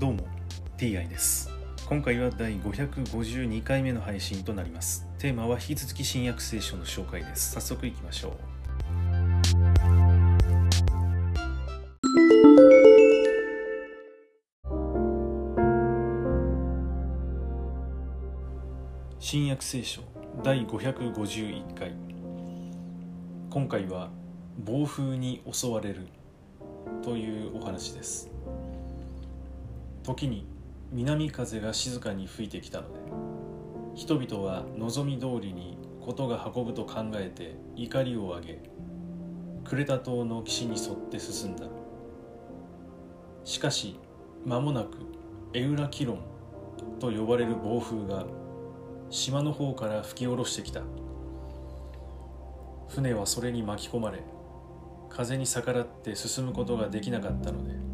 どうも TI です。今回は第552回目の配信となります。テーマは引き続き新約聖書の紹介です。早速いきましょう。新約聖書第551回。今回は暴風に襲われるというお話です。時に南風が静かに吹いてきたので人々は望み通りに事が運ぶと考えて怒りを上げクレタ島の岸に沿って進んだ。しかし間もなくエウラキロンと呼ばれる暴風が島の方から吹き下ろしてきた。船はそれに巻き込まれ風に逆らって進むことができなかったので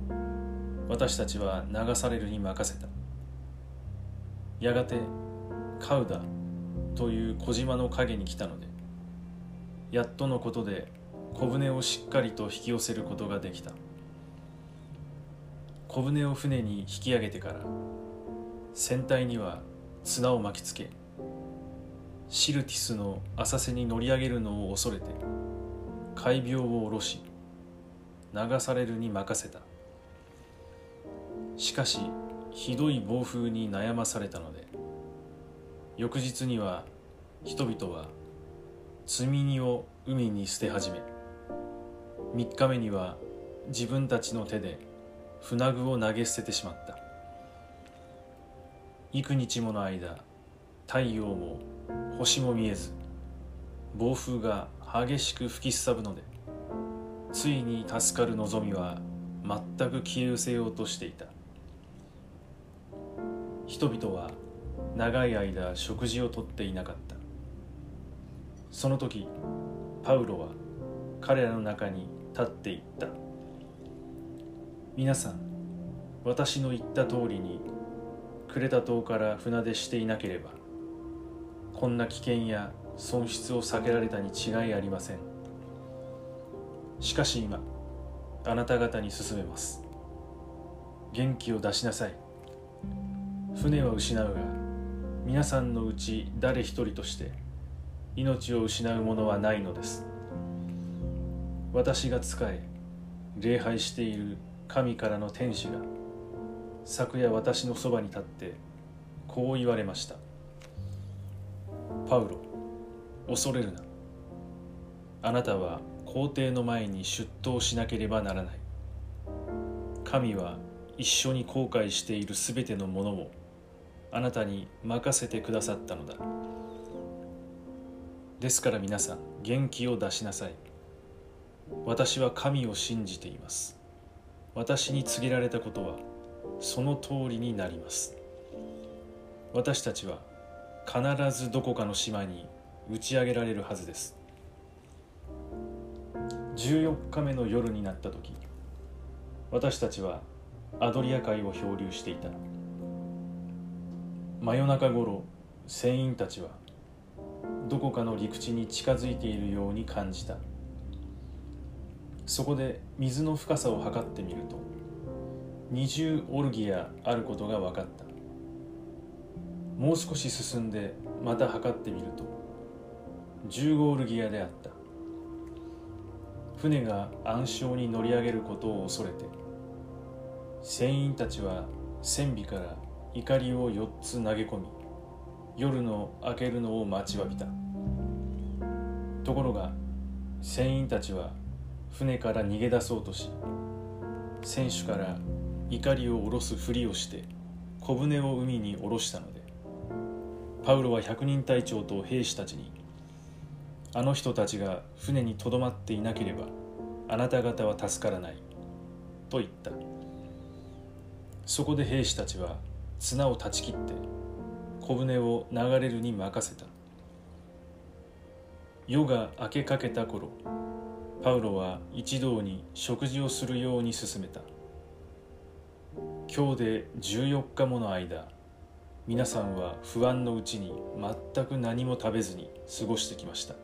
私たちは流されるに任せた。やがてカウダという小島の影に来たのでやっとのことで小舟をしっかりと引き寄せることができた。小舟を船に引き上げてから船体には綱を巻きつけシルティスの浅瀬に乗り上げるのを恐れて海病を下ろし流されるに任せた。しかしひどい暴風に悩まされたので翌日には人々は積み荷を海に捨て始め3日目には自分たちの手で船具を投げ捨ててしまった。幾日もの間太陽も星も見えず暴風が激しく吹きすさぶのでついに助かる望みは全く消え失せようとしていた。人々は長い間食事をとっていなかった。その時パウロは彼らの中に立っていった。皆さん私の言った通りにクレタ島から船出していなければこんな危険や損失を避けられたに違いありません。しかし今あなた方に進めます。元気を出しなさい。船は失う。が皆さんのうち誰一人として命を失うものはないのです。私が仕え礼拝している神からの天使が昨夜私のそばに立ってこう言われました。パウロ恐れるな。あなたは皇帝の前に出頭しなければならない。神は一緒に後悔しているすべてのものをあなたに任せてくださったのだ。ですから皆さん元気を出しなさい。私は神を信じています。私に告げられたことはその通りになります。私たちは必ずどこかの島に打ち上げられるはずです。14日目の夜になった時私たちはアドリア海を漂流していた。真夜中頃船員たちはどこかの陸地に近づいているように感じた。そこで水の深さを測ってみると20オルギアあることが分かった。もう少し進んでまた測ってみると15オルギアであった。船が暗礁に乗り上げることを恐れて船員たちは船尾から怒りを4つ投げ込み夜の明けるのを待ちわびた。ところが船員たちは船から逃げ出そうとし船首から怒りを下ろすふりをして小舟を海に下ろしたのでパウロは百人隊長と兵士たちにあの人たちが船にとどまっていなければあなた方は助からないと言った。そこで兵士たちは綱を断ち切って小舟を流れるに任せた。夜が明けかけた頃パウロは一同に食事をするように勧めた。今日で14日もの間皆さんは不安のうちに全く何も食べずに過ごしてきました。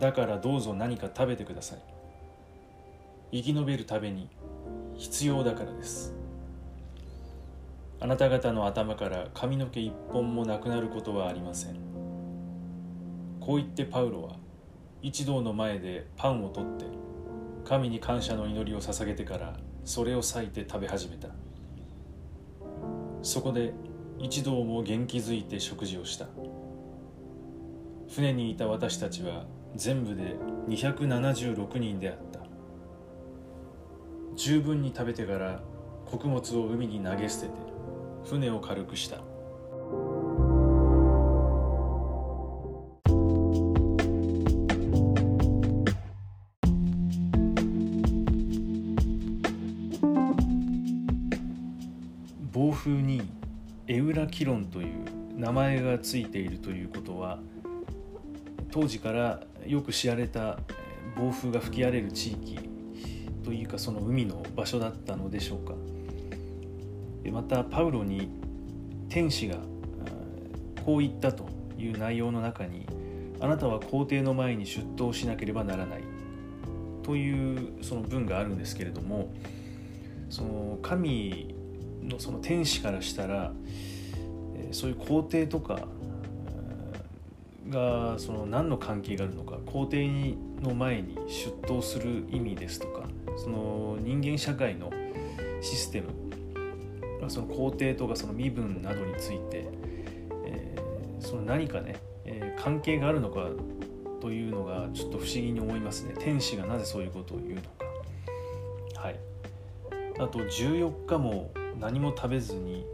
だからどうぞ何か食べてください。生き延びるために必要だからです。あなた方の頭から髪の毛一本もなくなることはありません。こう言ってパウロは一同の前でパンを取って神に感謝の祈りを捧げてからそれを裂いて食べ始めた。そこで一同も元気づいて食事をした。船にいた私たちは全部で276人であった。十分に食べてから穀物を海に投げ捨てて船を軽くした。暴風にエウラキロンという名前がついているということは当時からよく知られた暴風が吹き荒れる地域というかその海の場所だったのでしょうか。またパウロに天使がこう言ったという内容の中にあなたは皇帝の前に出頭しなければならない。というその文があるんですけれどもその神のその天使からしたらそういう皇帝とかがその何の関係があるのか皇帝の前に出頭する意味ですとかその人間社会のシステムその皇帝とかその身分などについて、えー、その何かね、えー、関係があるのかというのがちょっと不思議に思いますね。天使がなぜそういうことを言うのか。はい。あと14日も何も食べずに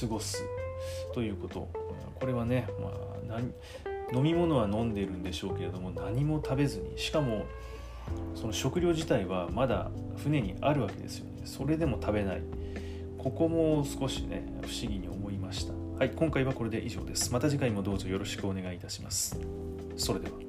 過ごすということ。これはね、まあ、飲み物は飲んでるんでしょうけれども何も食べずに。しかもその食料自体はまだ船にあるわけですよね。それでも食べない。ここも少しね不思議に思いました。はい今回はこれで以上です。また次回もどうぞよろしくお願いいたします。それでは。